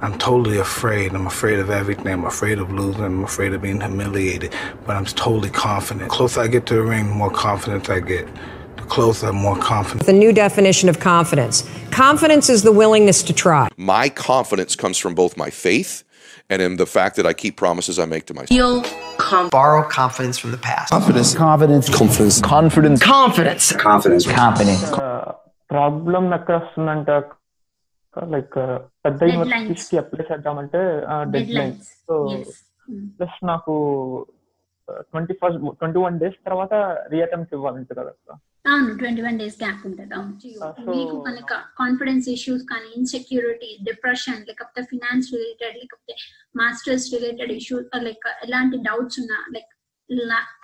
I'm totally afraid. I'm afraid of everything. I'm afraid of losing. I'm afraid of being humiliated. But I'm totally confident. The closer I get to the ring, the more confident I get. The closer, more confident. The new definition of confidence. Confidence is the willingness to try. My confidence comes from both my faith and in the fact that I keep promises I make to myself. Feel com- borrow confidence from the past. Confidence. Confidence. Confidence. Confidence. Confidence. Confidence. Confidence. Confidence. Uh, problem across like పెద్ద Deadlines. యూనివర్సిటీస్కి apply చేద్దామంటే dead line. So Yes. Plus నాకు twenty first twenty one days తర్వాత reattempt ఇవ్వాలంటే కదా అక్క. అవును twenty one days gap ఉంటుంది అవును so- మీకు కనుక కాన్ఫిడెన్స్ ఇష్యూస్ కానీ ఇన్సెక్యూరిటీ డిప్రెషన్ లేకపోతే ఫినాన్స్ రిలేటెడ్ లేకపోతే మాస్టర్స్ రిలేటెడ్ ఇష్యూస్ లైక్ ఎలాంటి డౌట్స్ ఉన్నా లైక్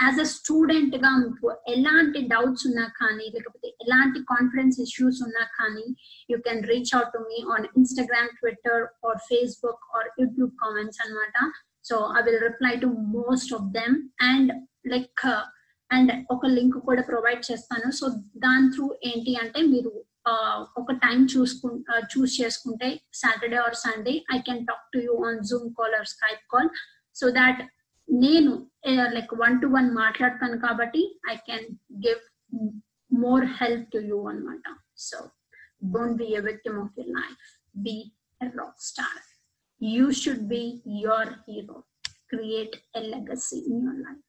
యాజ్ అ స్టూడెంట్గా మీకు ఎలాంటి డౌట్స్ ఉన్నా కానీ లేకపోతే ఎలాంటి కాన్ఫిడెన్స్ ఇష్యూస్ ఉన్నా కానీ you can reach out to me on Instagram Twitter or Facebook or YouTube comments అన్నమాట so I will reply to most of them and like and ఒక లింక్ కూడా ప్రొవైడ్ చేస్తాను. సో దాని త్రూ ఏంటి అంటే మీరు ఆ, ఒక టైం చూసుకు చూస్ చేసుకుంటే Saturday or Sunday I can talk to you on Zoom call or Skype call so that నేను లైక్ వన్ టు వన్ మాట్లాడతాను కాబట్టి I can give more help to you అనమాట so don't be a victim of your life be a rock star you should be your hero create a legacy in your life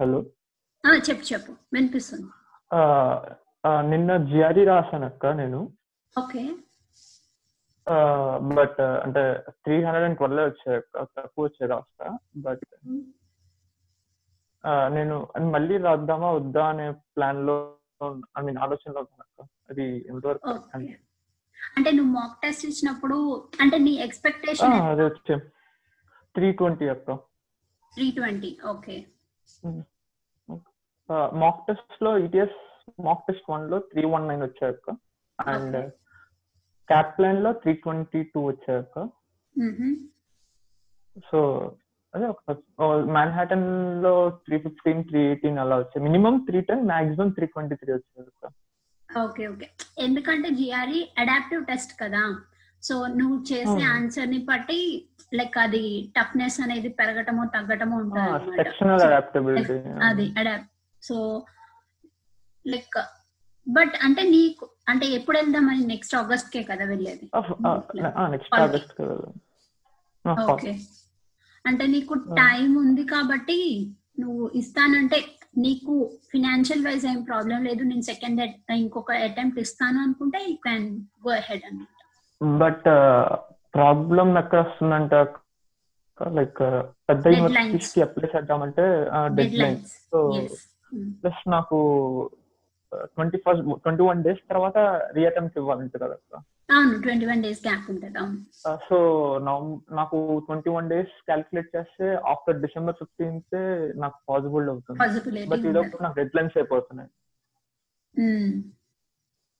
hello ఆ, చెప్పు చెప్పు. వినిపిస్తుంది. ఆ, ఆ, నిన్న GRE రాశాను అక్క నేను. ఓకే. బట్ అంటే త్రీ హండ్రెడ్ అండ్ ట్వెల్వ్ వచ్చాయి తక్కువ వచ్చాయి రాస్తా బట్ నేను మళ్ళీ రాద్దామా వద్దా అనే ప్లాన్లో ఐ మీన్ ఆలోచనలో అది ఎంతవరకు అంటే నువ్వు మాక్ టెస్ట్ ఇచ్చినప్పుడు అంటే నీ ఎక్స్పెక్టేషన్ అదే వచ్చే. త్రీ ట్వంటీ అక్క. Three twenty okay. మాక్ టెస్ట్లో ఈటీఎస్ మాక్ టెస్ట్ వన్లో త్రీ వన్ నైన్ వచ్చాయి అక్క. అండ్ క్యాప్ ప్లాన్లో త్రీ ట్వంటీ టూ వచ్చాయి అక్క సో అదే ఒక మ్యాన్హాటన్లో త్రీ ఫిఫ్టీన్ త్రీ ఎయిటీన్ అలా వచ్చాయి. Minimum three ten maximum three twenty three వచ్చాయి ఓకే ఓకే. ఎందుకంటే జిఆర్ఈ అడాప్టివ్ టెస్ట్ కదా. సో నువ్వు చేసే. ఆన్సర్ని బట్టి లైక్ అది టఫ్నెస్ అనేది పెరగటమో తగ్గటమో ఉంటుంది అది అడాప్ట్ సో లైక్ బట్ అంటే నీకు అంటే ఎప్పుడు వెళ్దామని నెక్స్ట్ ఆగస్ట్ కే కదా వెళ్ళేది? Next August okay. అంటే నీకు టైం ఉంది కాబట్టి నువ్వు ఇస్తానంటే నీకు ఫినాన్షియల్ వైజ్ ఏం ప్రాబ్లం లేదు. నేను సెకండ్ ఇంకొక అటెంప్ట్ ఇస్తాను అనుకుంటే యూ క్యాన్ గో అహెడ్ అన్నమాట బట్ ప్రాబ్లం ఎక్కడ వస్తుందంటే? లైక్ పెద్ద. యూనివర్సిటీస్కి అప్లై చేద్దామంటే డెడ్ లైన్. సో. ప్లస్ నాకు twenty first twenty one days తర్వాత రీఅటెంప్ట్ ఇవ్వాలంటే కదా. అవును ట్వంటీ వన్ డేస్ గ్యాప్ ఉంటుంది సో నాకు ట్వంటీ వన్ డేస్ క్యాల్కులేట్ చేస్తే ఆఫ్టర్ డిసెంబర్ ఫిఫ్టీన్త్ నాకు పాసిబుల్ అవుతుంది. బట్ ఇదొక నాకు డెడ్ లైన్స్ అయిపోతున్నాయి.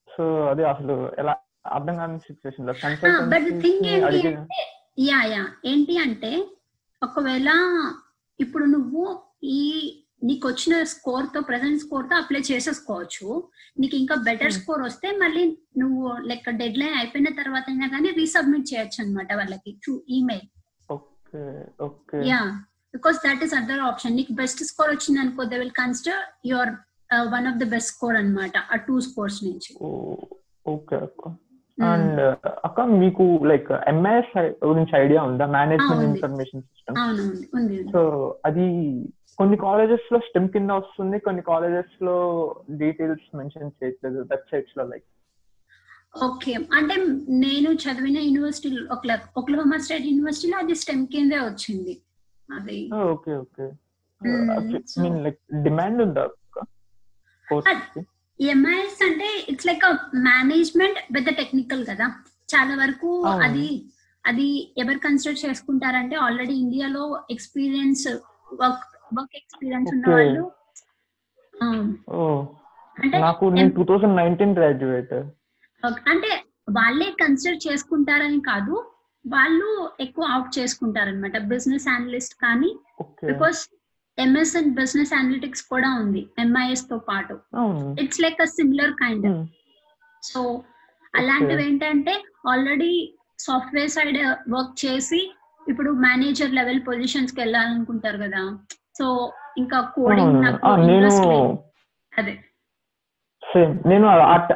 సో అది అసలు ఎలా అర్థం కాని సిచ్యువేషన్లో కన్సల్టెన్సీ యా. ఏంటి అంటే ఒకవేళ ఇప్పుడు నువ్వు ఈ నీకు వచ్చిన స్కోర్తో ప్రెసెంట్ స్కోర్తో అప్లై చేసేసుకోవచ్చు. నీకు ఇంకా బెటర్ స్కోర్ వస్తే మళ్ళీ నువ్వు లెక్క డెడ్ లైన్ అయిపోయిన తర్వాత అయినా కానీ రీసబ్మిట్ చేయొచ్చు అనమాట వాళ్ళకి through email okay okay. Ya because that is other option నీకు బెస్ట్ స్కోర్ వచ్చింది అనుకో they will consider your one of the best score అన్నమాట ఆ టూ స్కోర్స్ నుంచి. ఓకే అక్క. అండ్ అక్క మీకు లైక్ ఎంఐఎస్ గురించి ఐడియా ఉందా? మేనేజ్మెంట్. Information system. సో అది కొన్ని కాలేజెస్లో స్టెమ్ కింద వస్తుంది కొన్ని కాలేజెస్లో డీటెయిల్స్ మెన్షన్ చేయట్లేదు వెబ్సైట్స్లో లైక్ ఓకే అంటే నేను చదివిన యూనివర్సిటీ ఒక్లహోమా స్టేట్ యూనివర్సిటీలో అది స్టెమ్ కిందే వచ్చింది. అది. Okay okay mean like demand ఉందా ఎంఐఎస్ అంటే it's like management with technical కదా. చాలా వరకు. అది అది ఎవరు కన్సిడర్ చేసుకుంటారంటే ఆల్రెడీ ఇండియాలో ఎక్స్పీరియన్స్ వర్క్ వర్క్ ఎక్స్పీరియన్స్ ఉన్న. వాళ్ళు నాకు నేను టూ థౌసండ్ నైన్టీన్ గ్రాడ్యుయేట్ అంటే వాళ్ళే కన్సిడర్ చేసుకుంటారని కాదు వాళ్ళు ఎక్కువ అవుట్ చేసుకుంటారన్నమాట బిజినెస్ అనలిస్ట్ కానీ because MS and business analytics కూడా ఉంది ఎంఐఎస్తో పాటు. It's like a similar kind so అలాంటివి ఏంటంటే ఆల్రెడీ సాఫ్ట్వేర్ సైడ్ వర్క్ చేసి ఇప్పుడు మేనేజర్ లెవెల్ పొజిషన్స్కి వెళ్ళాలనుకుంటారు కదా సో ఇంకా కోడింగ్. నాకు. అదే సేమ్ నేను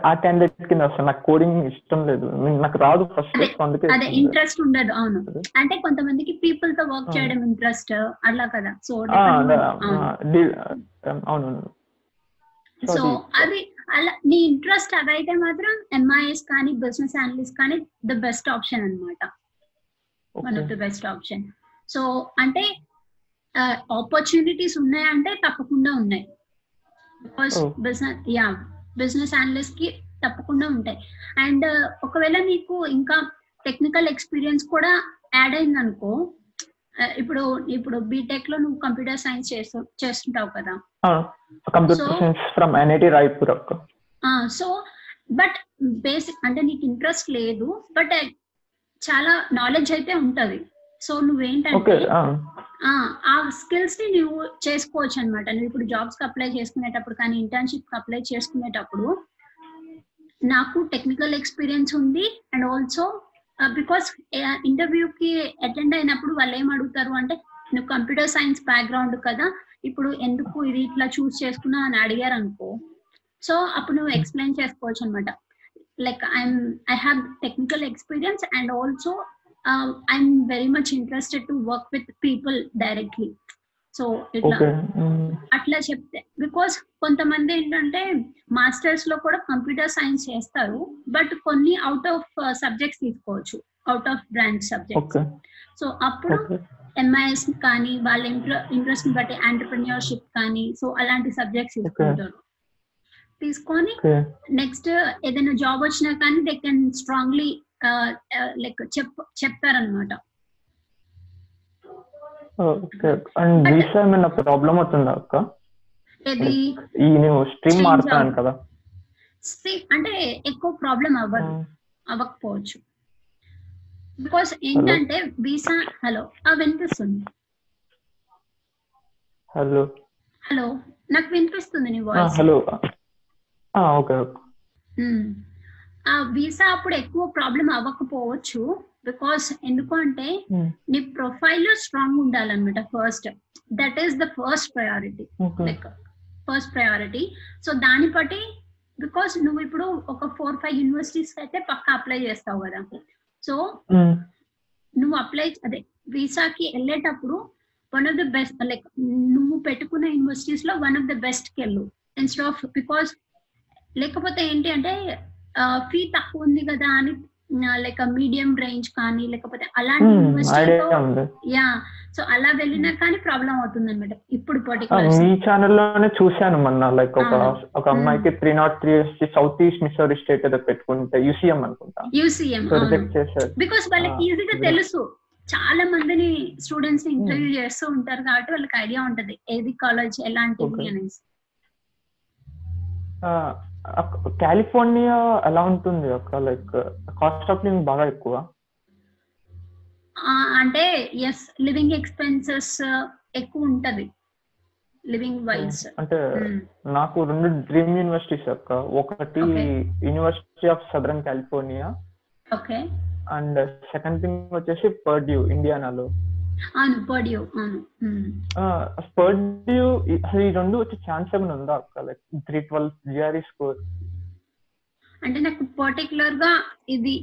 ఆ- క్యాండిడేట్ కింద వస్తాను నాకు కోడింగ్ ఇష్టం లేదు నాకు రాదు ఫస్ట్ అదే అందుకే అదే. ఇంట్రెస్ట్ ఉండదు అవును అంటే కొంతమందికి పీపుల్తో వర్క్. చేయడం ఇంట్రెస్ట్ అలా కదా సో అవును సో. అది అలా నీ ఇంట్రెస్ట్ అదైతే మాత్రం ఎంఐఎస్ కానీ బిజినెస్ అనలిస్ట్ కానీ ద బెస్ట్ ఆప్షన్ అన్నమాట one of the best option so అంటే ఆపర్చునిటీస్ ఉన్నాయంటే తప్పకుండా ఉన్నాయి. బికాస్. బిజినెస్ యా బిజినెస్ అనలిస్ట్కి తప్పకుండా ఉంటాయి. అండ్ ఒకవేళ నీకు ఇంకా టెక్నికల్ ఎక్స్పీరియన్స్ కూడా యాడ్ అయింది అనుకో ఇప్పుడు ఇప్పుడు బీటెక్లో నువ్వు కంప్యూటర్ సైన్స్ చేస్తూ చేస్తుంటావు కదా. సో బట్ బేసిక్ అంటే నీకు ఇంట్రెస్ట్ లేదు బట్ చాలా నాలెడ్జ్ అయితే ఉంటది. సో నువ్వేంటంటే ఆ, స్కిల్స్ని నువ్వు చేసుకోవచ్చు అనమాట నువ్వు ఇప్పుడు జాబ్స్కి అప్లై చేసుకునేటప్పుడు కానీ ఇంటర్న్షిప్కి అప్లై చేసుకునేటప్పుడు నాకు టెక్నికల్ ఎక్స్పీరియన్స్ ఉంది అండ్ ఆల్సో బికాస్ ఇంటర్వ్యూ కి అటెండ్ అయినప్పుడు వాళ్ళు ఏం అడుగుతారు అంటే నువ్వు కంప్యూటర్ సైన్స్ బ్యాక్గ్రౌండ్ కదా ఇప్పుడు ఎందుకు ఇది ఇట్లా చూస్ చేసుకున్నావు అని అడిగారు అనుకో సో అప్పుడు నువ్వు ఎక్స్ప్లెయిన్ చేసుకోవచ్చు అనమాట like I'm I have technical experience and also I'm very much interested to work with people directly so ఇట్లా ఓకే అట్లా చెప్తే బికాస్ కొంతమంది ఏంటంటే మాస్టర్స్లో కూడా కంప్యూటర్ సైన్స్ చేస్తారు బట్ కొన్ని అవుట్ ఆఫ్ సబ్జెక్ట్స్ తీసుకోవచ్చు out of branch subjects so అప్పుడు ఎంఐఎస్ కానీ వాళ్ళ ఇంట్రెస్ట్ బట్టి ఆంటర్ప్రినియర్షిప్ కానీ సో అలాంటి సబ్జెక్ట్స్ తీసుకుంటారు. తీసుకొని నెక్స్ట్ ఏదైనా జాబ్ వచ్చినా కానీ దే కెన్ స్ట్రాంగ్లీ లైక్ చెప్ ప్రాబ్లం అవుతుందా అక్క? స్ట్రీమ్ మారుతాను. కదా. అంటే ఎక్కువ ప్రాబ్లం అవ్వదు అవ్వకపోవచ్చు. బికాస్ ఏంటంటే వీసా హలో వినిపిస్తుంది. హలో. హలో నాకు వినిపిస్తుంది నీ వాయిస్. హలో. Okay okay. ఆ వీసా అప్పుడు ఎక్కువ ప్రాబ్లం అవ్వకపోవచ్చు. బికాస్ ఎందుకు అంటే నీ ప్రొఫైల్ స్ట్రాంగ్ ఉండాలన్నమాట first. That is the first priority like first priority so దాన్ని బట్టి బికాస్ నువ్వు ఇప్పుడు ఒక ఫోర్ ఫైవ్ యూనివర్సిటీస్ అయితే పక్కా అప్లై చేస్తావు కదా. సో నువ్వు అప్లై అదే వీసాకి వెళ్ళేటప్పుడు one of the best like నువ్వు పెట్టుకున్న యూనివర్సిటీస్లో వన్ ఆఫ్ ద బెస్ట్కి వెళ్ళు ఇన్స్టెడ్ ఆఫ్ బికాస్ లేకపోతే ఏంటి అంటే ఫీ తక్కువ ఉంది కదా అని లైక్ మీడియం రేంజ్ కానీ లేకపోతే అలాంటి యూనివర్సిటీలో యా సో అలా వెళ్ళినా కానీ ప్రాబ్లం అవుతుంది అనమాట ఇప్పుడు పర్టికులర్ మీ ఛానల్లోనే చూశాను మొన్న లైక్ ఒక ఆ. ఒక అమ్మాయికి three not three South East Missouri State ఏదో పెట్టుకుంటే యూసీఎం అనుకుంటా. యూసీఎం బికాస్ వాళ్ళకి ఈజీగా ఇది- తెలుసు. చాలా మందిని స్టూడెంట్స్ ఇంటర్వ్యూ చేస్తూ ఉంటారు కాబట్టి వాళ్ళకి ఐడియా ఉంటది. ఏది కాలేజ్ ఎలాంటిది. అనేసి. కాలిఫోర్నియా ఎలా ఉంటుంది అక్క? లైక్ కాస్ట్ ఆఫ్ లివింగ్ బాగా ఎక్కువ? అంటే ఎస్ లివింగ్ ఎక్స్పెన్సెస్ ఎక్కువ ఉంటది. లివింగ్ వైజ్ అంటే నాకు రెండు డ్రీమ్ యూనివర్సిటీస్ అక్క. ఒకటి. University of Southern California okay and second thing వచ్చేసి పర్డ్యూ ఇండియానాలో అవును పర్డ్యూ అవును. పర్డ్యూ ఈ రెండు వచ్చే ఛాన్స్ ఏమైనా ఉందా అక్క? Like three twelve GRE score అంటే నాకు పర్టికులర్గా ఇది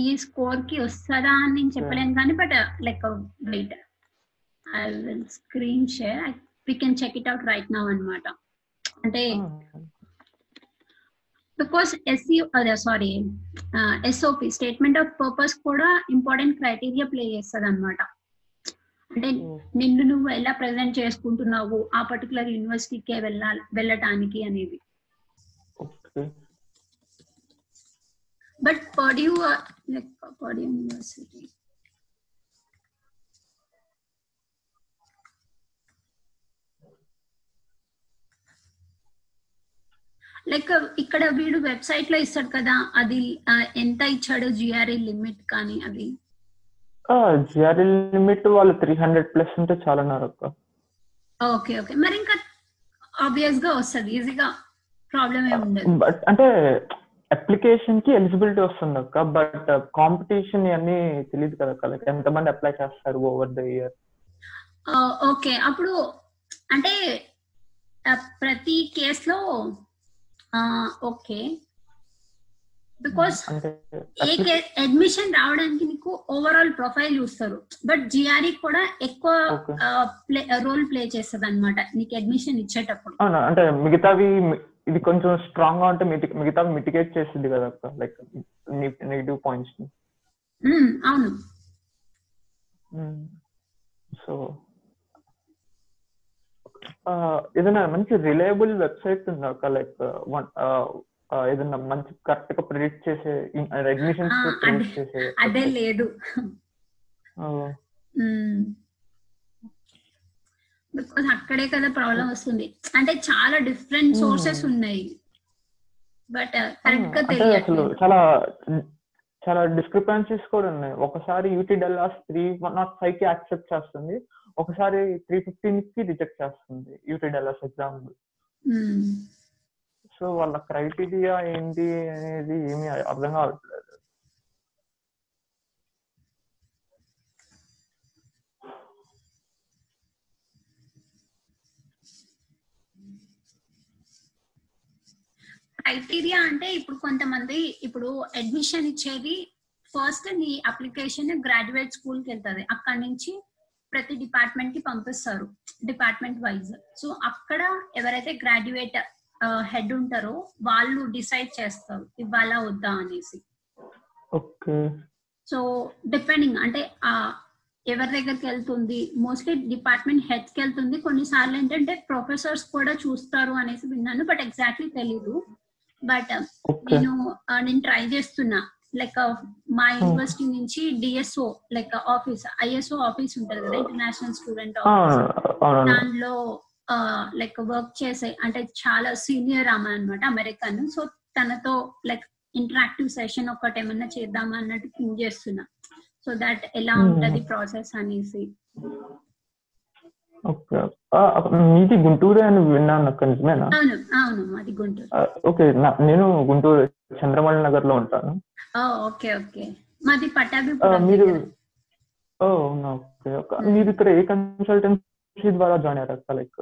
ఈ స్కోర్కి వస్తుందా అని నేను చెప్పలేను కానీ but like wait I will screen share we can check it out right now అన్నమాట. అంటే బికాస్ ఎస్సీ అదే sorry SOP statement of purpose కూడా ఇంపార్టెంట్ క్రైటీరియా ప్లే చేస్తుంది అనమాట అంటే నిన్ను నువ్వు ఎలా ప్రెజెంట్ చేసుకుంటున్నావు? ఆ పర్టికులర్ యూనివర్సిటీకే వెళ్ళాలి వెళ్ళటానికి అనేది but Purdue like Purdue university like ఇక్కడ వీడు వెబ్సైట్లో ఇస్తాడు కదా అది ఆ, ఎంత ఇచ్చాడు జిఆర్ఈ లిమిట్ కానీ అది? జిఆర్ఈ లిమిట్ వాళ్ళు త్రీ హండ్రెడ్ ప్లస్ ఉంటే చాలా అన్నారు అక్క. Okay okay. మరి ఇంకా ఆబ్వియస్గా వస్తుంది ఈజీగా ప్రాబ్లం ఏమి ఉండదు. బట్ అంటే అప్లికేషన్కి ఎలిజిబిలిటీ వస్తుంది అక్క బట్ కాంపిటీషన్ ఇవన్నీ తెలియదు కదా అక్క. లైక్ ఎంతమంది అప్లై చేస్తారు ఓవర్ ద ఇయర్ ఓకే. అప్పుడు అంటే ప్రతి కేసులో ఓకే. బికాస్ ఏ అడ్మిషన్ రావడానికి నీకు ఓవరాల్ ప్రొఫైల్ చూస్తారు. బట్ జిఆర్ఈ కూడా ఎక్కువ రోల్ ప్లే చేస్తుంది అనమాట నీకు అడ్మిషన్ ఇచ్చేటప్పుడు. అంటే మిగతావి ఇది కొంచెం స్ట్రాంగ్గా ఉంటే మిగతా- మిటిగేట్ చేస్తుంది కదా లైక్ నెగిటివ్ పాయింట్స్ అవును. సో ఏదైనా మంచి రిలయబుల్ వెబ్సైట్ ఉందా లైక్ వన్ ఏదైనా మంచి కరెక్ట్గా ప్రిడిక్ట్ చేసే అడ్మిషన్స్ ప్రిడిక్ట్ అదే- చేసే అదే లేదు. బికాస్ అక్కడే కదా ప్రాబ్లం వస్తుంది. అంటే చాలా డిఫరెంట్ సోర్సెస్ ఉన్నాయి. బట్ కరెక్ట్గా తెలియట్లేదు. చాలా చాలా డిస్క్రిపెన్సీస్ కూడా ఉన్నాయి. ఒకసారి UT Dallas three one not ఫైవ్కి యాక్సెప్ట్ చేస్తుంది. ఒకసారి త్రీ ఫిఫ్టీన్కి రిజెక్ట్ చేస్తుంది యూటీ డల్లాస్ ఎగ్జామ్. సో వాళ్ళ క్రైటీరియా ఏంటి అనేది ఏమీ అర్థం కావట్లేదు. క్రైటీరియా అంటే ఇప్పుడు కొంతమంది ఇప్పుడు అడ్మిషన్ ఇచ్చేది ఫస్ట్ నీ అప్లికేషన్ గ్రాడ్యుయేట్ స్కూల్కి వెళ్తుంది. అక్కడ నుంచి ప్రతి డిపార్ట్మెంట్కి పంపిస్తారు డిపార్ట్మెంట్ వైజ్ సో అక్కడ ఎవరైతే గ్రాడ్యుయేట్ హెడ్ ఉంటారో వాళ్ళు డిసైడ్ చేస్తారు ఇవ్వాలా వద్దా అనేసి. ఓకే. సో డిపెండింగ్ అంటే ఆ ఎవరి దగ్గరికి వెళ్తుంది మోస్ట్లీ డిపార్ట్మెంట్ హెడ్స్కి వెళ్తుంది. కొన్నిసార్లు ఏంటంటే ప్రొఫెసర్స్ కూడా చూస్తారు అనేసి విన్నాను బట్ ఎగ్జాక్ట్లీ తెలీదు. But okay. నేను నేను ట్రై చేస్తున్నా. లైక్ మా యూనివర్సిటీ నుంచి DSO like office ISO office ఉంటుంది కదా ఇంటర్నేషనల్ స్టూడెంట్ ఆఫీస్ దానిలో లైక్ వర్క్ చేసే అంటే చాలా సీనియర్ ఆమె అనమాట అమెరికన్ సో తనతో లైక్ ఇంటరాక్టివ్ సెషన్ ఒకటి ఏమన్నా చేద్దామా అన్నట్టు థింక్ చేస్తున్నా. సో దట్ ఎలా Hmm. ఉంటది ప్రాసెస్ అనేసి. ఓకే. మీది గుంటూరే అని విన్నాను అక్క నిజమేనా అవును అవును మాది గుంటూరు. ఓకే నేను గుంటూరు చంద్రమణి నగర్లో ఉంటాను ఓకే ఓకే. మాది ఆ, పట్టాభిపురం మీరు. ఓ అవునా ఓకే ఓకే. మీరు ఇక్కడ ఏ కన్సల్టెన్సీ ద్వారా జాయిన్ అయ్యారు లైక్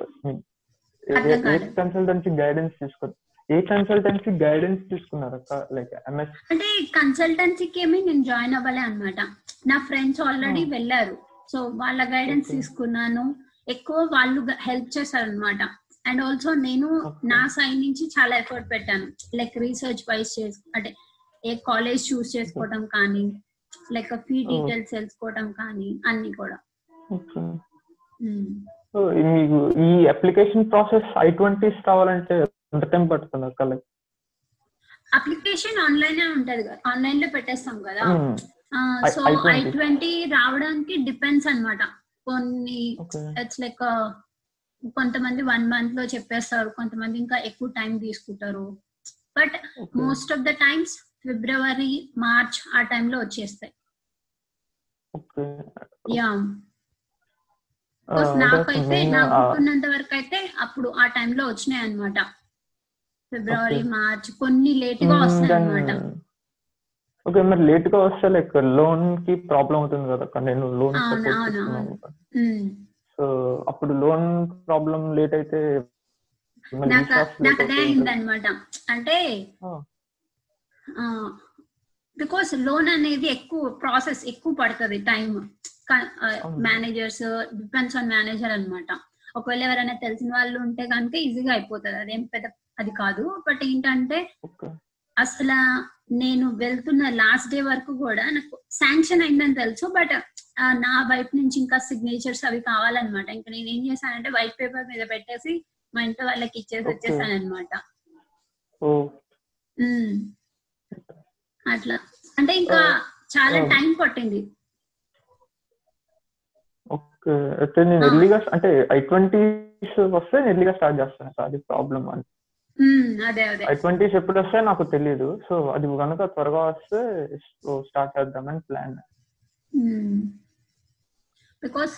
ఏ. కన్సల్టెన్సీ గైడెన్స్ తీసుకున్నారు ఏ కన్సల్టెన్సీ గైడెన్స్ తీసుకున్నారు అక్క లైక్ ఎంఎస్ అంటే కన్సల్టెన్సీకి ఏమి నేను జాయిన్ అవ్వలే అన్నమాట నా ఫ్రెండ్స్ ఆల్రెడీ Hmm. వెళ్ళారు సో వాళ్ళ గైడెన్స్. తీసుకున్నాను ఎక్కువ వాళ్ళు హెల్ప్ చేశారు అనమాట అండ్ ఆల్సో నేను. నా సైడ్ నుంచి చాలా ఎఫర్ట్ పెట్టాను లైక్ రీసెర్చ్ వైజ్ చేసు అంటే ఏ కాలేజ్ చూస్ చేసుకోవడం కానీ లైక్ ఫీ. డీటెయిల్స్ తెలుసుకోవడం కానీ అన్ని కూడా. సో మీకు ఈ అప్లికేషన్ ప్రాసెస్ ఐ ట్వంటీస్ రావాలంటే ఎంత టైం పడుతుంది అక్క? లైక్ అప్లికేషన్ ఆన్లైన్ ఉంటది కదా. ఆన్లైన్లో పెట్టేస్తాం కదా. I- so I-20. I twenty రావడానికి డిపెండ్స్ అన్నమాట. కొన్ని ఇట్స్ లైక్ కొంతమంది వన్ మంత్లో చెప్పేస్తారు. కొంతమంది ఇంకా ఎక్కువ టైం తీసుకుంటారు. But most of the times February March ఆ time లో వచ్చేస్తాయి. యా నాకైతే నాకు గుర్తున్నంత వరకు అయితే అప్పుడు ఆ time లో వచ్చినాయి అన్నమాట ఫిబ్రవరి. మార్చ్ కొన్ని లేట్గా వస్తాయి అన్నమాట ఓకే మరి లేట్గా వస్తే లైక్ లోన్కి ప్రాబ్లం అవుతుంది కదా నేను లోన్. సో అప్పుడు లోన్ ప్రాబ్లం లేట్ అయితే నాకు అదే అనమాట అంటే. బికాస్ లోన్ అనేది ఎక్కువ ప్రాసెస్ ఎక్కువ పడుతుంది time. Managers depends on manager అన్నమాట. ఒకవేళ ఎవరైనా తెలిసిన వాళ్ళు ఉంటే కనుక ఈజీగా అయిపోతుంది. అదేం పెద్ద అది కాదు. బట్ ఏంటంటే అసలు నేను వెళ్తున్న లాస్ట్ డే వరకు కూడా నాకు శాంక్షన్ అయిందని తెలుసు. బట్ నా వైపు నుంచి ఇంకా సిగ్నేచర్స్ అవి కావాలన్నమాట. ఇంకా నేను ఏం చేశానంటే వైట్ పేపర్ మీద పెట్టేసి మా ఇంట్లో వాళ్ళకి ఇచ్చేసి. వచ్చేసాను అనమాట అట్లా. అంటే ఇంకా చాలా. టైం పట్టింది. అయితే నేను. ఎర్లీగా అంటే ఐ ట్వంటీస్ వస్తే ఎర్లీగా స్టార్ట్ చేస్తాను సో అది ప్రాబ్లం అని. ఐ ట్వంటీస్ ఎప్పుడు వస్తే నాకు తెలియదు సో అది కనుక త్వరగా వస్తే స్టార్ట్ చేద్దామని ప్లాన్. బికాస్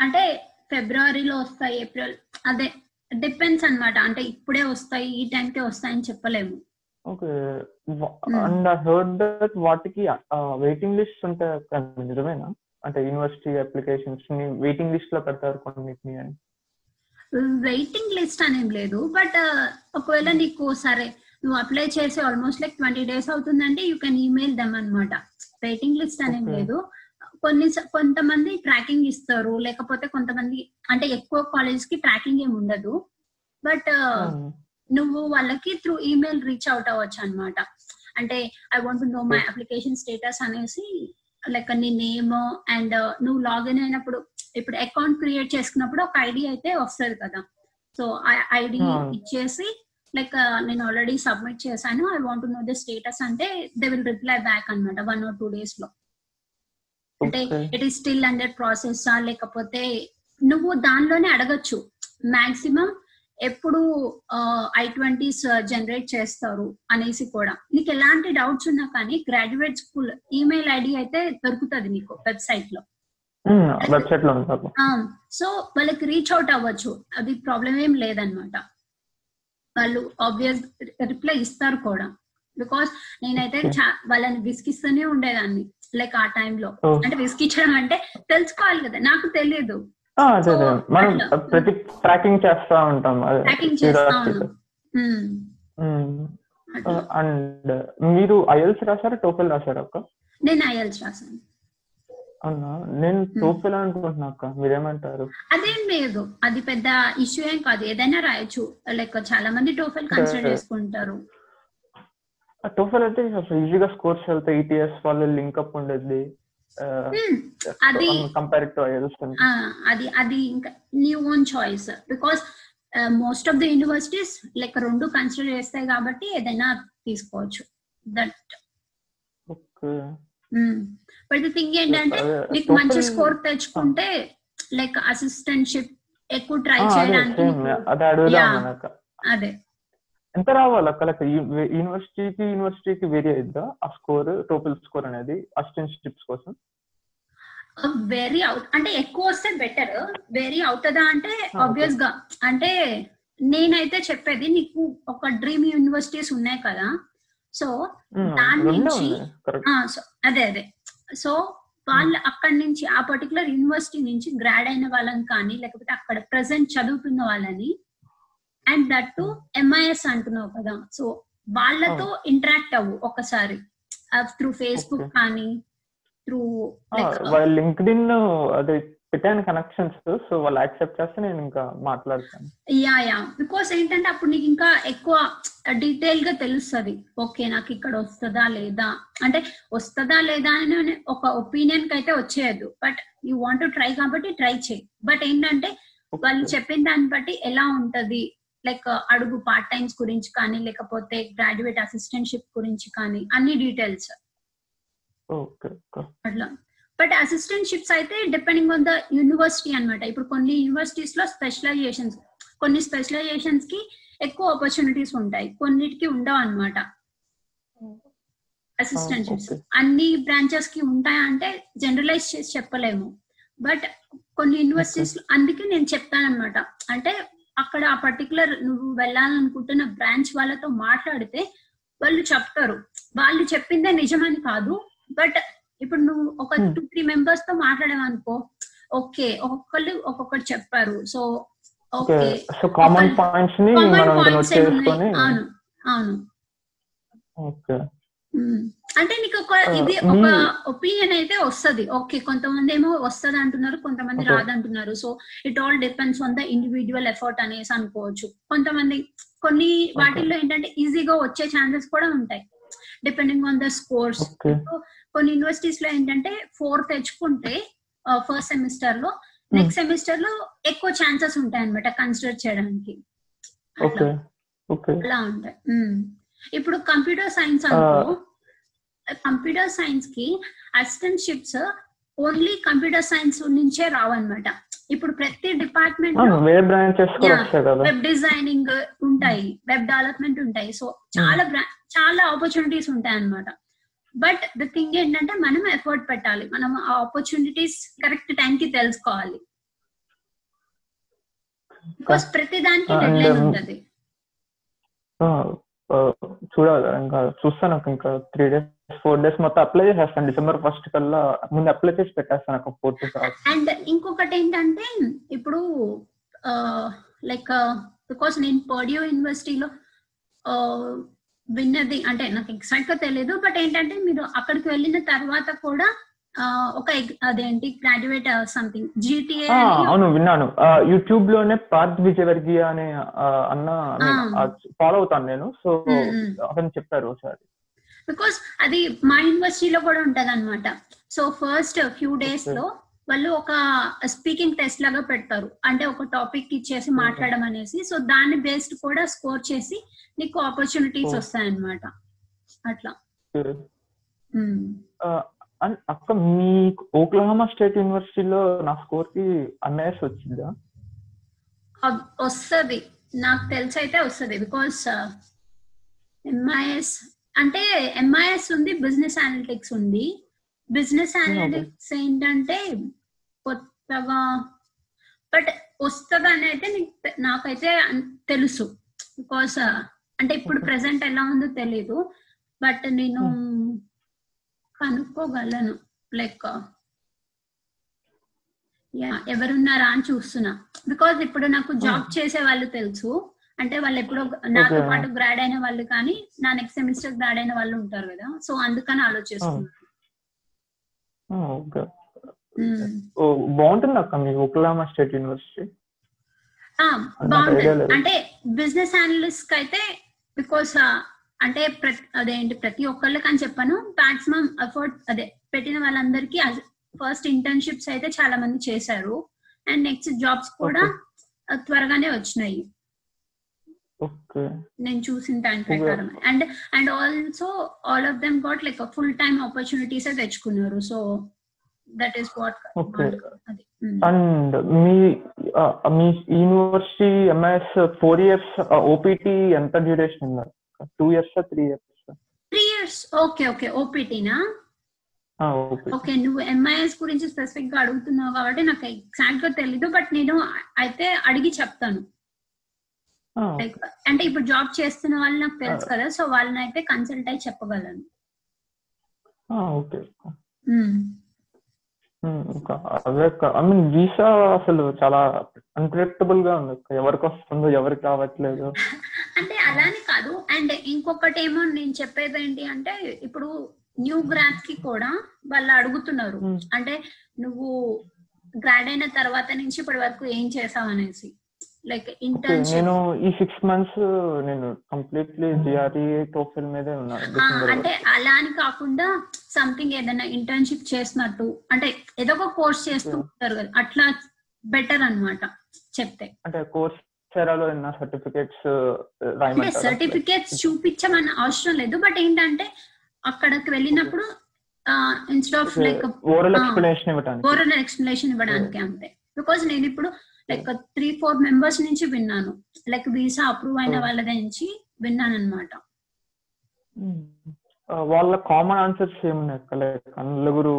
అంటే ఫిబ్రవరిలో వస్తాయి ఏప్రిల్ అదే డిపెండ్స్ అన్నమాట. అంటే ఇప్పుడే వస్తాయి ఈ టైంకే వస్తాయని చెప్పలేము. Okay. And I heard that వాటికి వెయిటింగ్ లిస్ట్ ఉంటాయి నిజమేనా? అంటే యూనివర్సిటీ అప్లికేషన్స్ని వెయిటింగ్ లిస్ట్లో పెడతారు కొన్నిటిని అని. వెయిటింగ్ లిస్ట్ అనేం లేదు బట్ ఒకవేళ నీకు సరే నువ్వు అప్లై చేసి ఆల్మోస్ట్ లైక్ ట్వంటీ డేస్ అవుతుందంటే యూ కెన్ ఈమెయిల్ దెమ్ అన్నమాట. వెయిటింగ్ లిస్ట్ అనేం Okay. లేదు. కొన్ని కొంతమంది ట్రాకింగ్ ఇస్తారు లేకపోతే కొంతమంది అంటే ఎక్కువ కాలేజ్కి ట్రాకింగ్ ఏమి ఉండదు. బట్ నువ్వు వాళ్ళకి త్రూ ఈమెయిల్ రీచ్ అవుట్ అవ్వచ్చు అన్నమాట. అంటే I want know my application status అనేసి లైక్ నీ నేమ్ అండ్ నువ్వు లాగిన్ అయినప్పుడు ఇప్పుడు అకౌంట్ క్రియేట్ చేసుకున్నప్పుడు ఒక ఐడి అయితే వస్తుంది కదా. సో ఆ ఐడి. ఇచ్చేసి లైక్ నేను ఆల్రెడీ సబ్మిట్ చేశాను. I want know the status అంటే దే విల్ రిప్లై బ్యాక్ అన్నమాట వన్ ఆర్ టూ డేస్లో. అంటే. It is still under process లేకపోతే నువ్వు దానిలోనే అడగచ్చు. మాక్సిమం ఎప్పుడు ఐ ట్వంటీస్ జనరేట్ చేస్తారు అనేసి కూడా. నీకు ఎలాంటి డౌట్స్ ఉన్నా కానీ గ్రాడ్యుయేట్ స్కూల్ ఈమెయిల్ ఐడి అయితే దొరుకుతుంది నీకు వెబ్సైట్లో వెబ్సైట్లో సో వాళ్ళకి రీచ్ అవుట్ అవ్వచ్చు. అది ప్రాబ్లం ఏం లేదనమాట వాళ్ళు ఆబ్వియస్ రిప్లై ఇస్తారు కూడా. బికాస్ నేనైతే వాళ్ళని విసిగిస్తూనే ఉండేదాన్ని. లైక్ ఆ టైంలో. అంటే విసిగించడం అంటే తెలుసుకోవాలి కదా. నాకు తెలియదు అదే మనం. ప్రతి ట్రాకింగ్ చేస్తా ఉంటాం. అండ్ మీరు ఐఎల్స్ రాశారా? టోఫెల్ రాశారా అక్క? నేను ఐఎల్స్ రాశాను. అవునా? నేను టోఫెల్ అనుకుంటున్నా అక్క. మీరేమంటారు? అదేం లేదు. అది పెద్ద ఇష్యూ ఏం కాదు. ఏదైనా రాయొచ్చు. లైక్ చాలా మంది టోఫెల్ కన్సిడర్ చేసుకుంటారు. టోఫెల్ అయితే ఈజీగా స్కోర్స్ వెళ్తాయి. ఈటీఎస్ వాళ్ళ లింక్ అప్ ఉండేది. అది కంపేర్ టు అది అది ఇంకా నీ own choice because most of the universities like రెండు కన్సిడర్ చేస్తాయి కాబట్టి ఏదైనా తీసుకోవచ్చు. దట్ బట్ ది థింగ్ ఏంటంటే నీకు మంచి స్కోర్ తెచ్చుకుంటే లైక్ అసిస్టెంట్షిప్ ఎక్కువ ట్రై చేయడానికి అదే. ఎంత రావాలి అక్క? లైక్ యూనివర్సిటీకి యూనివర్సిటీకి వేరీ అయిద్దా? ఆ స్కోర్ టోటల్ స్కోర్ అనేది అసిస్టెంట్షిప్స్ కోసం? వెరీ అవుట్ అంటే ఎక్కువ వస్తే బెటర్ వెరీ అవుతుందా అంటే ఆబ్వియస్గా అంటే నేనైతే చెప్పేది నీకు ఒక డ్రీమ్ యూనివర్సిటీస్ ఉన్నాయి కదా. సో దాని నుంచి అదే అదే. సో వాళ్ళు అక్కడి నుంచి ఆ పర్టికులర్ యూనివర్సిటీ నుంచి గ్రాడ్ అయిన వాళ్ళని కానీ లేకపోతే అక్కడ ప్రజెంట్ చదువుతున్న వాళ్ళని అండ్ దట్ టు ఎంఐఎస్ అంటున్నావు కదా. సో వాళ్ళతో ఇంటరాక్ట్ అవ్వు ఒకసారి. Through Facebook. కానీ త్రూ వాళ్ళ లింక్డ్ ఇన్ అదే పెట్టాను కనెక్షన్స్ సో వాళ్ళు యాక్సెప్ట్ చేస్తే నేను ఇంకా మాట్లాడతాను. యా యా బికాస్ ఏంటంటే అప్పుడు నీకు ఇంకా ఎక్కువ డీటెయిల్గా తెలుస్తుంది. ఓకే నాకు ఇక్కడ వస్తుందా లేదా? అంటే వస్తుందా లేదా అని ఒక ఒపీనియన్కి అయితే వచ్చేయద్దు బట్ యూ వాంట్ ట్రై కాబట్టి ట్రై చేయి. బట్ ఏంటంటే వాళ్ళు చెప్పిన దాన్ని బట్టి ఎలా ఉంటది? లైక్ అడుగు పార్ట్ టైమ్స్ గురించి కానీ లేకపోతే గ్రాడ్యుయేట్ అసిస్టెంట్షిప్ గురించి కానీ అన్ని డీటెయిల్స్ అట్లా. బట్ అసిస్టెంట్షిప్స్ అయితే డిపెండింగ్ ఆన్ ద యూనివర్సిటీ అన్నమాట. ఇప్పుడు కొన్ని యూనివర్సిటీస్లో స్పెషలైజేషన్స్ కొన్ని స్పెషలైజేషన్స్కి ఎక్కువ ఆపర్చునిటీస్ ఉంటాయి. కొన్నిటికి ఉండవు అనమాట అసిస్టెంట్షిప్స్. అన్ని బ్రాంచెస్కి ఉంటాయా అంటే జనరలైజ్ చేసి చెప్పలేము. బట్ కొన్ని యూనివర్సిటీస్ అందుకే నేను చెప్తాను అనమాట అంటే అక్కడ ఆ పర్టికులర్ నువ్వు వెళ్ళాలనుకుంటున్న బ్రాంచ్ వాళ్ళతో మాట్లాడితే వాళ్ళు చెప్తారు. వాళ్ళు చెప్పిందే నిజమని కాదు. బట్ ఇప్పుడు నువ్వు ఒక. టూ త్రీ మెంబర్స్తో మాట్లాడావనుకో ఓకే ఒక్కొక్కళ్ళు ఒక్కొక్కటి చెప్పారు. So okay. సో కామన్ పాయింట్స్ని కామన్ మనం నోట్ పాయింట్స్ చేసుకొని అవును. అవును. ఓకే. అంటే నీకు ఒక ఇది ఒక ఒపీనియన్ అయితే వస్తది. ఓకే కొంతమంది ఏమో వస్తది అంటున్నారు కొంతమంది. రాదంటున్నారు. So it all depends on the individual effort అనేసి అనుకోవచ్చు. కొంతమంది కొన్ని వాటిల్లో ఏంటంటే ఈజీగా వచ్చే ఛాన్సెస్ కూడా ఉంటాయి. డిపెండింగ్ ఆన్ ద స్కోర్స్ కొన్ని యూనివర్సిటీస్లో ఏంటంటే ఫోర్ తెచ్చుకుంటే ఫస్ట్ సెమిస్టర్లో నెక్స్ట్ సెమిస్టర్లో ఎక్కువ ఛాన్సెస్ ఉంటాయి అనమాట కన్సిడర్ చేయడానికి. అలా. ఉంటాయి. ఇప్పుడు కంప్యూటర్ సైన్స్ అనుకో. కంప్యూటర్ సైన్స్కి అసిస్టెంట్షిప్స్ ఓన్లీ కంప్యూటర్ సైన్స్ నుంచే రావన్నమాట. ఇప్పుడు ప్రతి డిపార్ట్మెంట్ వెబ్ డిజైనింగ్ ఉంటాయి వెబ్ డెవలప్మెంట్ ఉంటాయి. సో చాలా బ్రా- చాలా ఆపర్చునిటీస్ ఉంటాయి అన్నమాట బట్ ద థింగ్ ఏంటంటే మనం ఎఫర్ట్ పెట్టాలి. మనం ఆ ఆపర్చునిటీస్ కరెక్ట్ టైం కి తెలుసుకోవాలి. బికాస్ ప్రతి దానికి డెడ్ లైన్ ఉంటది. చూడాలి. ఇంకా చూస్తాను నాకు ఇంకా త్రీ డేస్ ఫోర్ డేస్ మొత్తం అప్లై చేసేస్తాను. డిసెంబర్ ఫస్ట్ కల్లా ముందు అప్లై చేసి పెట్టేస్తాను ఒక ఫోర్ టు అండ్ ఇంకొకటి ఏంటంటే ఇప్పుడు లైక్ బికాస్ నేను పర్డియో యూనివర్సిటీలో విన్నది అంటే నాకు ఎగ్జాక్ట్గా తెలియదు బట్ ఏంటంటే మీరు అక్కడికి వెళ్ళిన తర్వాత కూడా ఒక అదేంటి గ్రాడ్యుయేట్ సంథింగ్ జీటీఏ అవును విన్నాను. యూట్యూబ్లోనే పార్థ్ విజయవర్గీయ అనే అన్న ఫాలో అవుతాను నేను. సో. అతను చెప్పారు ఒకసారి. బికాస్ అది మా యూనివర్సిటీలో కూడా ఉంటది అనమాట సో ఫస్ట్ ఫ్యూ డేస్లో వాళ్ళు ఒక స్పీకింగ్ టెస్ట్ లాగా పెడతారు. అంటే ఒక టాపిక్ ఇచ్చేసి మాట్లాడడం అనేసి. సో దాన్ని బేస్డ్ కూడా స్కోర్ చేసి నీకు ఆపర్చునిటీస్ Oh. వస్తాయన్నమాట. అట్లా. అన్- అక్క మీ ఓక్లహామా స్టేట్ యూనివర్సిటీలో నా స్కోర్కి ఎంఐఎస్ వచ్చిందా? వస్తది. నాకు తెలిసి అయితే వస్తుంది బికాస్ ఎంఐఎస్ అంటే ఎంఐఎస్ ఉంది బిజినెస్ అనలిటిక్స్ ఉంది. బిజినెస్ అనలిటిక్స్ ఏంటంటే కొత్తగా బట్ వస్తుంది అని అయితే నాకైతే తెలుసు. బికాస్ అంటే ఇప్పుడు ప్రెసెంట్ ఎలా ఉందో తెలీదు. బట్ నేను కనుక్కోగలను లైక్ యా ఎవరున్నారా అని చూస్తున్నా. బికాజ్ ఇప్పుడు నాకు జాబ్ చేసే వాళ్ళు తెలుసు. అంటే వాళ్ళు ఎప్పుడో నాతో. పాటు గ్రాడ్ అయిన వాళ్ళు కానీ నా నెక్స్ట్ సెమిస్టర్ గ్రాడ్ అయిన వాళ్ళు ఉంటారు కదా. సో అందుకని ఆలోచిస్తున్నా. ఓకే ఉమ్. ఓ బాగుంటుంది అక్క మీ ఓక్లహామా స్టేట్ యూనివర్సిటీ ఆ, నాకు బాగుంటది. అంటే బిజినెస్ అనలిస్ట్ అయితే బికాస్ అంటే ప్రతి అదేంటి ప్రతి ఒక్కళ్ళకి అని చెప్పాను. మాక్సిమం ఎఫర్ట్ అదే పెట్టిన వాళ్ళందరికీ ఫస్ట్ ఇంటర్న్షిప్స్ అయితే చాలా మంది చేశారు. అండ్ నెక్స్ట్ జాబ్స్ కూడా త్వరగానే వచ్చినాయి. ఓకే నేను చూసిన దాని ప్రకారం. And and also all of them got like full time opportunities తెచ్చుకున్నారు. So that is what. And me me university MIS four years OPT ఎంత డ్యూరేషన్ ఉంది? Two years three years three years okay okay ఓపీటీనా ఓపీ okay నువ్వు MIS గురించి స్పెసిఫిక్గా అడుగుతున్నావు కాబట్టి నాకు ఎగ్జాక్ట్గా తెలీదు బట్ నేను అయితే అడిగి చెప్తాను. అంటే ఇప్పుడు జాబ్ చేస్తున్న వాళ్ళు నాకు తెలుసు కదా సో వాళ్ళని అయితే కన్సల్ట్ అయి చెప్పగలను. ఓకే. అదే ఐ మీన్ వీసా అసలు చాలా అన్ప్రెడిక్టబుల్గా ఉంది. ఎవరికి వస్తుందో ఎవరికి రావట్లేదు. అంటే అలానే అండ్ ఇంకొకటి ఏమో నేను చెప్పేది ఏంటి అంటే ఇప్పుడు న్యూ గ్రాడ్కి కూడా వాళ్ళు అడుగుతున్నారు. Hmm. అంటే నువ్వు గ్రాడ్ అయిన తర్వాత నుంచి ఇప్పటి వరకు ఏం చేసావు అనేసి. లైక్ ఇంటర్న్షిప్ నేను ఈ సిక్స్ మంత్స్ నేను కంప్లీట్లీ జిఆర్ఈ టోఫిల్ మీదే ఉన్నాను డిసెంబర్ అంటే అలా అని కాకుండా సంథింగ్ ఏదైనా ఇంటర్న్షిప్ చేసినట్టు. అంటే ఏదో ఒక కోర్స్ చేస్తూ ఉంటారు కదా అట్లా బెటర్ అన్నమాట చెప్తే. అంటే కోర్స్ లో ఉన్న సర్టిఫికేట్స్ సర్టిఫికేట్స్ చూపించమని అవసరం లేదు. బట్ ఏంటంటే అక్కడికి వెళ్ళినప్పుడు instead of like oral explanation ఇవ్వడానికి ఓరల్ ఎక్స్ప్లెనేషన్ ఇవ్వడానికి అంతే. బికాస్ నేను ఇప్పుడు లైక్ త్రీ ఫోర్ మెంబర్స్ నుంచి విన్నాను. లైక్ వీసా అప్రూవ్ అయిన Oh. వాళ్ళ నుంచి విన్నాను అనమాట ఆ, వాళ్ళ కామన్ ఆన్సర్స్ ఏమున్నాయి లైక్ నలుగురు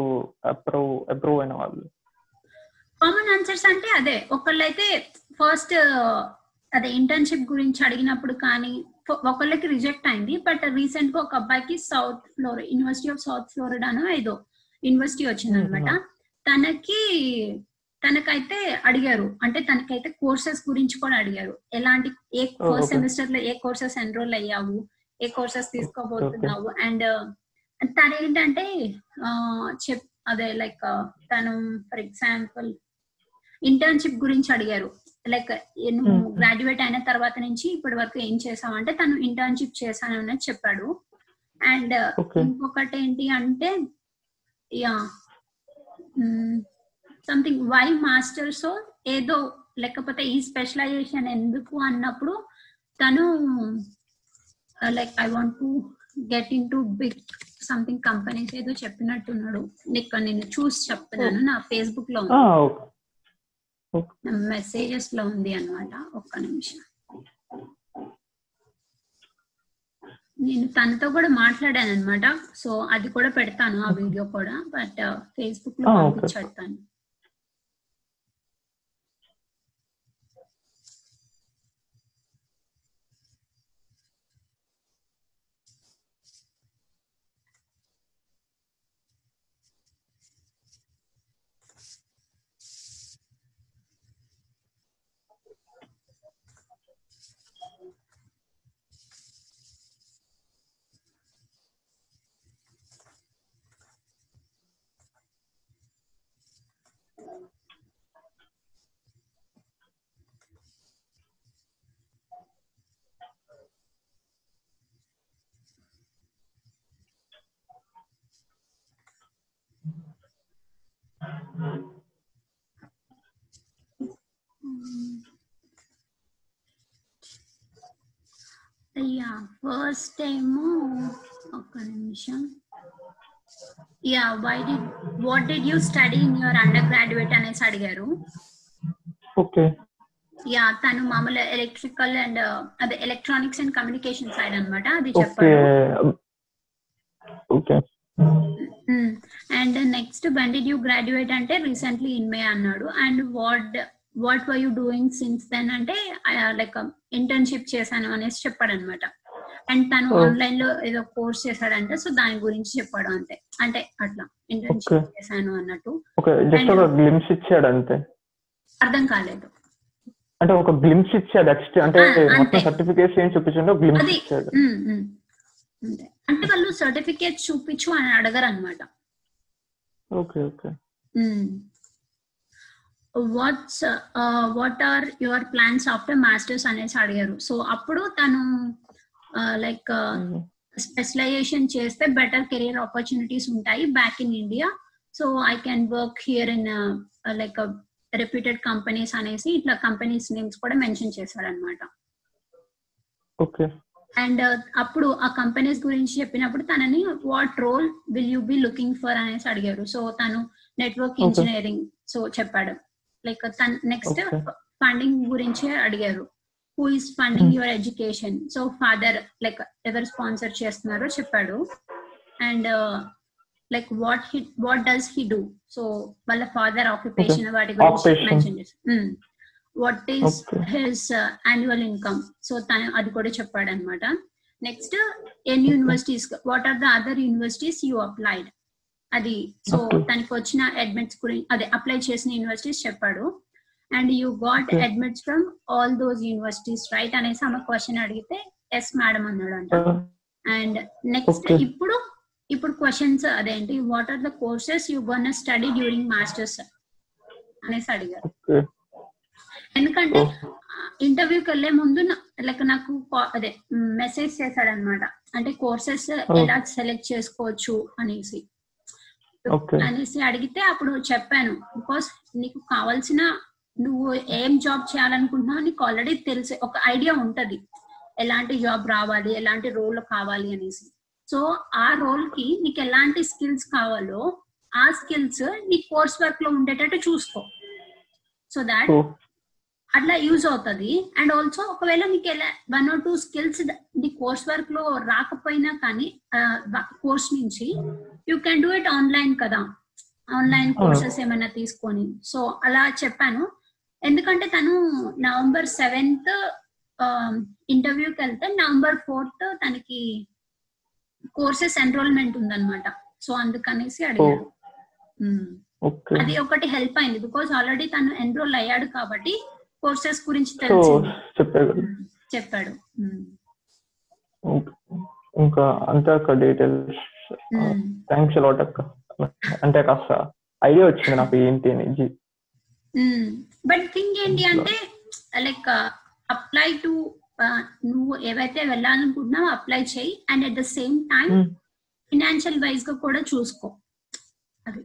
అప్రూవ్ అప్రూవ్ అయిన వాళ్ళు. కామన్ ఆన్సర్స్ అంటే అదే. ఒకళ్ళైతే ఫస్ట్ అదే ఇంటర్న్షిప్ గురించి అడిగినప్పుడు కానీ ఒకళ్ళకి రిజెక్ట్ అయింది. బట్ రీసెంట్గా ఒక అబ్బాయికి south floor university of south ఫ్లోరిడానో ఏదో యూనివర్సిటీ వచ్చింది అనమాట తనకి తనకైతే అడిగారు. అంటే తనకైతే కోర్సెస్ గురించి కూడా అడిగారు. ఎలాంటి ఏ ఫస్ట్. సెమిస్టర్లో ఏ కోర్సెస్ ఎన్రోల్ అయ్యావు? ఏ కోర్సెస్ తీసుకోబోతున్నావు అండ్ తను ఏంటంటే చెప్ అదే లైక్ తను ఫర్ ఎగ్జాంపుల్ ఇంటర్న్షిప్ గురించి అడిగారు. లైక్ నువ్వు. గ్రాడ్యుయేట్ అయిన తర్వాత నుంచి ఇప్పటి వరకు ఏం చేసావు? అంటే తను ఇంటర్న్షిప్ చేశాను అనేది చెప్పాడు. And Okay. ఇంకొకటి ఏంటి అంటే యా సంథింగ్ వై మాస్టర్స్ ఏదో లేకపోతే ఈ స్పెషలైజేషన్ ఎందుకు అన్నప్పుడు తను like I want to get into big something companies ఏదో చెప్పినట్టున్నాడు. నీకు నేను చూసి చెప్తున్నాను నా ఫేస్బుక్లో. నా మెసేజెస్లో ఉంది అన్నమాట. ఒక్క నిమిషం. నేను తనతో కూడా మాట్లాడాను అనమాట సో అది కూడా పెడతాను ఆ వీడియో కూడా. బట్ ఫేస్బుక్లో Ah, okay. పంపించేస్తాను ఫస్ట్ ఏమో ఒక్క నిమిషం. Yeah why the what did you study in your undergraduate అనేసి అడిగారు. ఓకే యా తను మామూలు ఎలక్ట్రికల్ అండ్ అదే ఎలక్ట్రానిక్స్ అండ్ కమ్యూనికేషన్ సైడ్ అన్నమాట అది ఓకే చెప్పారు. Okay and next when did you graduate అంటే రీసెంట్లీ ఇన్ మే అన్నాడు. And what what were you doing since then అంటే లైక్ ఇంటర్న్షిప్ చేశాను అనేసి చెప్పాడు అనమాట అండ్ తను Oh. ఆన్లైన్లో ఏదో కోర్స్ చేశాడంటే సో దాని గురించి చెప్పాడు అంతే. అంటే అట్లా ఇంటర్న్షిప్. చేశాను అన్నట్టు. ఓకే జస్ట్ ఒక గ్లిమ్స్ ఇచ్చాడు అంతే. అర్థం కాలేదు. అంటే ఒక గ్లిమ్స్ ఇచ్చాడు ఎక్స్ట్ అంటే. మొత్తం సర్టిఫికేట్స్ ఏం చూపించండి గ్లిమ్స్ ఇచ్చాడు. అంటే వాళ్ళు సర్టిఫికేట్ చూపించు అని అడగరు అనమాట okay okay what's what are your plans after masters అనేసి అడిగారు. సో అప్పుడు తను లైక్ స్పెషలైజేషన్ చేస్తే బెటర్ కెరియర్ ఆపర్చునిటీస్ ఉంటాయి back in India so I can work here in like reputed companies అనేసి ఇట్లా కంపెనీస్ నేమ్స్ కూడా మెన్షన్ చేశాడు అనమాట ఓకే అండ్ అప్పుడు ఆ కంపెనీస్ గురించి చెప్పినప్పుడు తనని what role will you be looking for అనేసి అడిగారు. సో తను నెట్వర్క్. ఇంజనీరింగ్ సో చెప్పాడు. Like next. ఫండింగ్ గురించి అడిగారు. Who is funding your education so father like ఎవరు స్పాన్సర్ చేస్తున్నారో చెప్పాడు. And like what he what does he do so వాళ్ళ ఫాదర్ ఆక్యుపేషన్ వాటి గురించి Occupation. మెన్షన్ చేశారు. What is. His annual income so తను అది కూడా చెప్పాడు అనమాట next in universities what are the other universities you applied అది సో. తనకి వచ్చిన అడ్మిట్స్ గురించి అదే అప్లై చేసిన యూనివర్సిటీస్ చెప్పాడు. And you got. Admits from all those universities right అనేసి ఆమె క్వశ్చన్ అడిగితే ఎస్ మేడం అన్నాడు అంట. And next Okay. ఇప్పుడు ఇప్పుడు క్వశ్చన్స్ అదేంటి? What are the courses you gonna study during masters అనేసి అడిగారు. ఎందుకంటే ఇంటర్వ్యూకి వెళ్ళే ముందు లైక్ నాకు అదే మెసేజ్ చేశాడు అనమాట అంటే కోర్సెస్ ఎలా సెలెక్ట్ చేసుకోవచ్చు అనేసి. అనేసి అడిగితే అప్పుడు చెప్పాను బికాస్ నీకు కావాల్సిన నువ్వు ఏం జాబ్ చేయాలనుకుంటున్నావు నీకు ఆల్రెడీ తెలిసే ఒక ఐడియా ఉంటది. ఎలాంటి జాబ్ రావాలి ఎలాంటి రోల్ కావాలి అనేసి. సో ఆ రోల్కి నీకు ఎలాంటి స్కిల్స్ కావాలో ఆ స్కిల్స్ నీ కోర్స్ వర్క్లో ఉండేటట్టు చూసుకో. సో దాట్ అట్లా యూజ్ అవుతుంది. అండ్ ఆల్సో ఒకవేళ మీకు ఎలా one or two skills the course వర్క్లో రాకపోయినా కానీ కోర్స్ నుంచి you can do it online కదా. ఆన్లైన్ కోర్సెస్ ఏమైనా తీసుకొని. సో అలా చెప్పాను. ఎందుకంటే తను నవంబర్ సెవెంత్ ఇంటర్వ్యూకి వెళ్తే నవంబర్ ఫోర్త్ తనకి కోర్సెస్ ఎన్రోల్మెంట్ ఉందన్నమాట. సో అందుకనేసి అడిగారు. అది ఒకటి హెల్ప్ అయింది. బికాజ్ ఆల్రెడీ తను ఎన్రోల్ అయ్యాడు కాబట్టి కోర్సెస్ గురించి. చెప్పాడు. ఓకే. ఇంకా అంతే అక్క డీటెయిల్స్. థ్యాంక్స్ అలాట్ అక్క అంటే కాస్త ఐడియా వచ్చింది నాకు ఏంటి అని బట్ థింగ్ ఏంటి అంటే లైక్ అప్లై టు నువ్వు ఏవైతే వెళ్ళాలనుకుంటున్నావో అప్లై చేయి and at the same time. Financial వైజ్గా కూడా చూసుకో అది.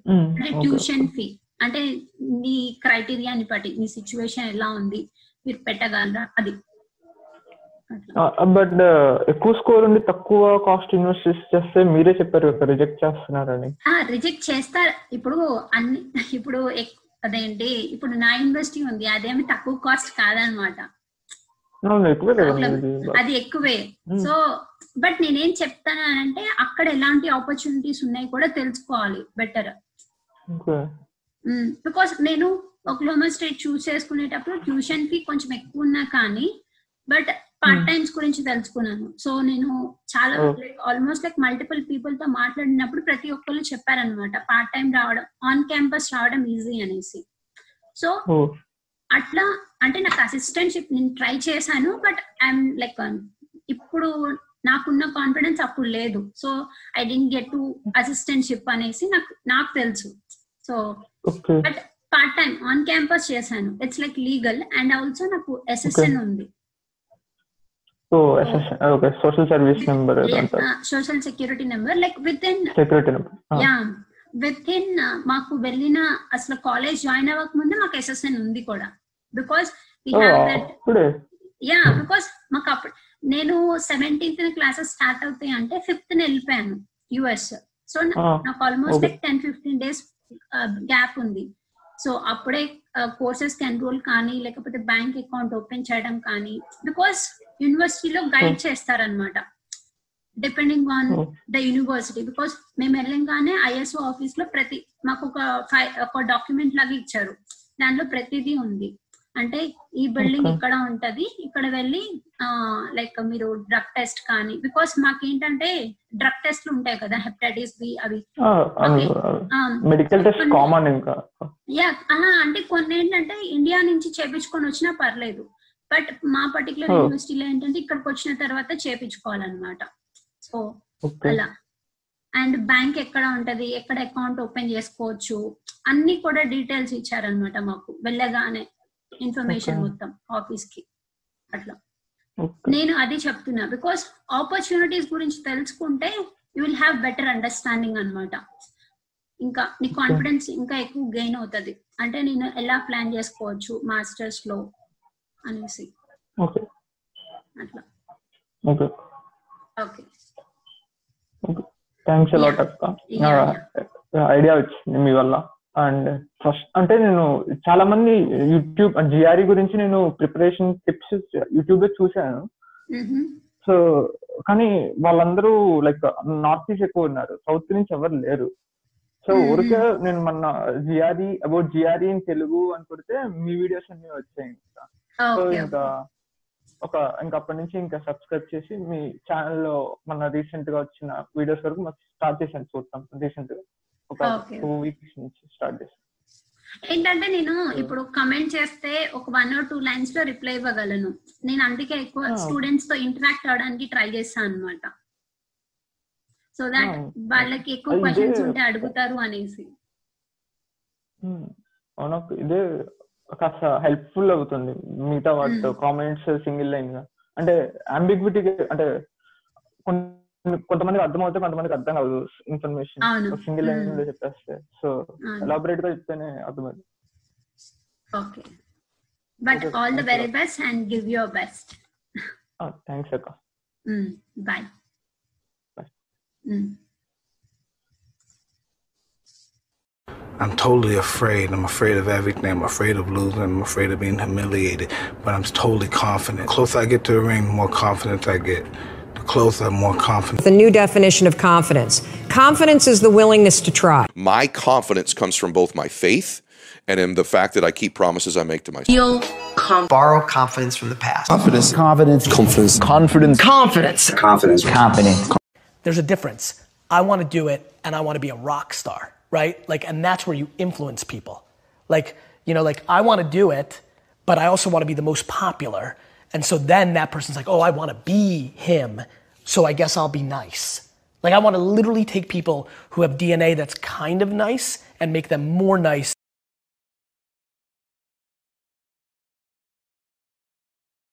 ట్యూషన్ ఫీ అంటే నీ క్రైటీరియాని బట్టి నీ సిచ్యువేషన్ ఎలా ఉంది మీరు పెట్టగలరా అది. బట్ ఎక్కువ స్కోర్ ఉండి తక్కువ కాస్ట్ ఇన్వెస్ట్ చేస్తే మీరే చెప్పారు రిజెక్ట్ చేస్తున్నారని రిజెక్ట్ చేస్తారు ఇప్పుడు అన్ని ఇప్పుడు అదేంటి ఇప్పుడు నా యూనివర్సిటీ ఉంది అదేమి తక్కువ కాస్ట్ కాదనమాట. అది ఎక్కువే Hmm. సో బట్ నేనేం చెప్తానంటే అక్కడ ఎలాంటి ఆపర్చునిటీస్ ఉన్నాయి కూడా తెలుసుకోవాలి బెటర్. బికాస్ నేను ఒక్లోమా స్టేట్ చూస్ చేసుకునేటప్పుడు ట్యూషన్ ఫీ కొంచెం ఎక్కువ ఉన్నా కానీ బట్ పార్ట్ టైమ్స్ గురించి తెలుసుకున్నాను. సో నేను చాలా Oh. ఆల్మోస్ట్ లైక్ మల్టిపుల్ పీపుల్తో మాట్లాడినప్పుడు ప్రతి ఒక్కరు చెప్పారనమాట పార్ట్ టైం రావడం ఆన్ క్యాంపస్ రావడం ఈజీ అనేసి. సో ఓ అట్లా అంటే నాకు అసిస్టెంట్షిప్ నేను ట్రై చేశాను బట్ ఐఎమ్ లైక్ ఇప్పుడు నాకున్న కాన్ఫిడెన్స్ అప్పుడు లేదు. So I didn't get to assistantship అనేసి నాకు నాకు తెలుసు. So but part time on campus చేశాను. It's like legal and also నాకు ఎస్ఎస్ఎన్ ఉంది. So SSN okay social service number social security number like within security number yeah within మాకు వెళ్ళిన అసలు కాలేజ్ జాయిన్ అవ్వక ముందే మాకు ఎస్ఎస్ఎన్ ఉంది కూడా. Because we have that yeah because మాకు అప్పుడు నేను సెవెంటీన్త్ క్లాసెస్ స్టార్ట్ అవుతాయి అంటే ఫిఫ్త్ వెళ్ళిపోయాను యుఎస్ సో Ah, నాకు almost. Like ten fifteen days gap ఉంది. సో అప్పుడే కోర్సెస్కి ఎన్రోల్ కానీ లేకపోతే బ్యాంక్ అకౌంట్ ఓపెన్ చేయడం కానీ బికాస్ యూనివర్సిటీలో గైడ్ చేస్తారనమాట depending on. The university because మేము వెళ్ళంగానే ఐఎస్ఓ ఆఫీస్లో ప్రతి మాకు ఒక ఫైవ్ ఒక డాక్యుమెంట్ లాగా ఇచ్చారు. దాంట్లో ప్రతిదీ ఉంది. అంటే ఈ బిల్డింగ్. ఇక్కడ ఉంటది. ఇక్కడ వెళ్ళి లైక్ మీరు డ్రగ్ టెస్ట్ కానీ బికాస్ మాకేంటంటే డ్రగ్ టెస్ట్లు ఉంటాయి కదా హెపటైటిస్ బి అవి. మెడికల్ టెస్ట్ కామన్ ఇంకా. యా అలా అంటే కొన్ని ఏంటంటే ఇండియా నుంచి చేపించుకొని వచ్చినా పర్లేదు. బట్ మా పర్టికులర్. యూనివర్సిటీలో ఏంటంటే ఇక్కడికి వచ్చిన తర్వాత చేపించుకోవాలన్నమాట. సో అలా. అండ్ బ్యాంక్ ఎక్కడ ఉంటది ఎక్కడ అకౌంట్ ఓపెన్ చేసుకోవచ్చు అన్ని కూడా డీటెయిల్స్ ఇచ్చారనమాట మాకు. వెళ్ళగానే. ఇన్ఫర్మేషన్. మొత్తం ఆఫీస్కి అట్లా నేను అది చెప్తున్నా. బికాస్ ఆపర్చునిటీస్ గురించి తెలుసుకుంటే you will have better understanding అన్నమాట. ఇంకా నీ కాన్ఫిడెన్స్ ఇంకా ఎక్కువ గెయిన్ అవుతుంది. అంటే నేను ఎలా ప్లాన్ చేసుకోవచ్చు మాస్టర్స్లో అనేసి అట్లా. Okay okay thanks a lot అక్క. Yeah, ఐడియా వచ్చింది మీ వల్ల. అండ్ ఫస్ట్ అంటే నేను చాలా మంది యూట్యూబ్ జిఆర్ఈ గురించి నేను ప్రిపరేషన్ టిప్స్ యూట్యూబ్లో చూశాను సో కానీ వాళ్ళందరూ లైక్ నార్త్ ఈస్ట్ ఎక్కువ ఉన్నారు. సౌత్ నుంచి ఎవరు లేరు. సో. ఊరికే నేను మొన్న GRE about GRE in Telugu అని కొడితే మీ వీడియోస్ అన్ని వచ్చాయి ఇంకా. సో ఇంకా ఒక ఇంకా అప్పటి నుంచి ఇంకా సబ్స్క్రైబ్ చేసి మీ ఛానల్లో మన రీసెంట్గా వచ్చిన వీడియోస్ వరకు స్టార్ట్ చేశాను చూస్తాం రీసెంట్గా. ఒక Okay. టూ వీక్స్ నుంచి స్టార్ట్ చేశాను ఏంటంటే నేను ఇప్పుడు కమెంట్ చేస్తే ఒక వన్ ఆర్ టూ లైన్స్లో రిప్లై ఇవ్వగలను నేను అందుకే ఎక్కువ. స్టూడెంట్స్తో ఇంటరాక్ట్ అవడానికి ట్రై చేస్తాను అనమాట సో దాట్ Oh. వాళ్ళకి ఎక్కువ క్వశ్చన్స్ ఉంటే అడుగుతారు అనేసి Hmm. అవును ఇదే కాస్త హెల్ప్ఫుల్ అవుతుంది మిగతా వాటితో Hmm. కామెంట్స్ సింగిల్ లైన్గా అంటే అంబిగ్విటీ అంటే కొన్ని- కొంతమందికి అర్థం అవుతే కొంతమందికి అర్థం కాదు ఇన్ఫర్మేషన్ అవును. Single line Hmm. లో చెప్పేస్తే సో అవును. ఎలాబరేట్ గా చెప్తేనే అర్థమైంది okay but Okay, all the thanks a very lot. Best and give your best thanks అక్క bye Bye. I'm totally afraid. I'm afraid of everything. I'm afraid of losing. I'm afraid of being humiliated. But I'm totally confident. The closer I get to the ring, the more confidence I get. The closer, I'm more confident. The new definition of confidence. Confidence is the willingness to try. My confidence comes from both my faith and in the fact that I keep promises I make to myself. Feel com- borrow confidence from the past. Confidence. Confidence. Confidence. Confidence. Confidence. Confidence. Confidence. there's a difference. I want to do it and I want to be a rock star, right? Like, and that's where you influence people. Like, you know, like I want to do it, but I also want to be the most popular. And so then that person's like, oh, I want to be him. So I guess I'll be nice. Like, I want to literally take people who have DNA that's kind of nice and make them more nice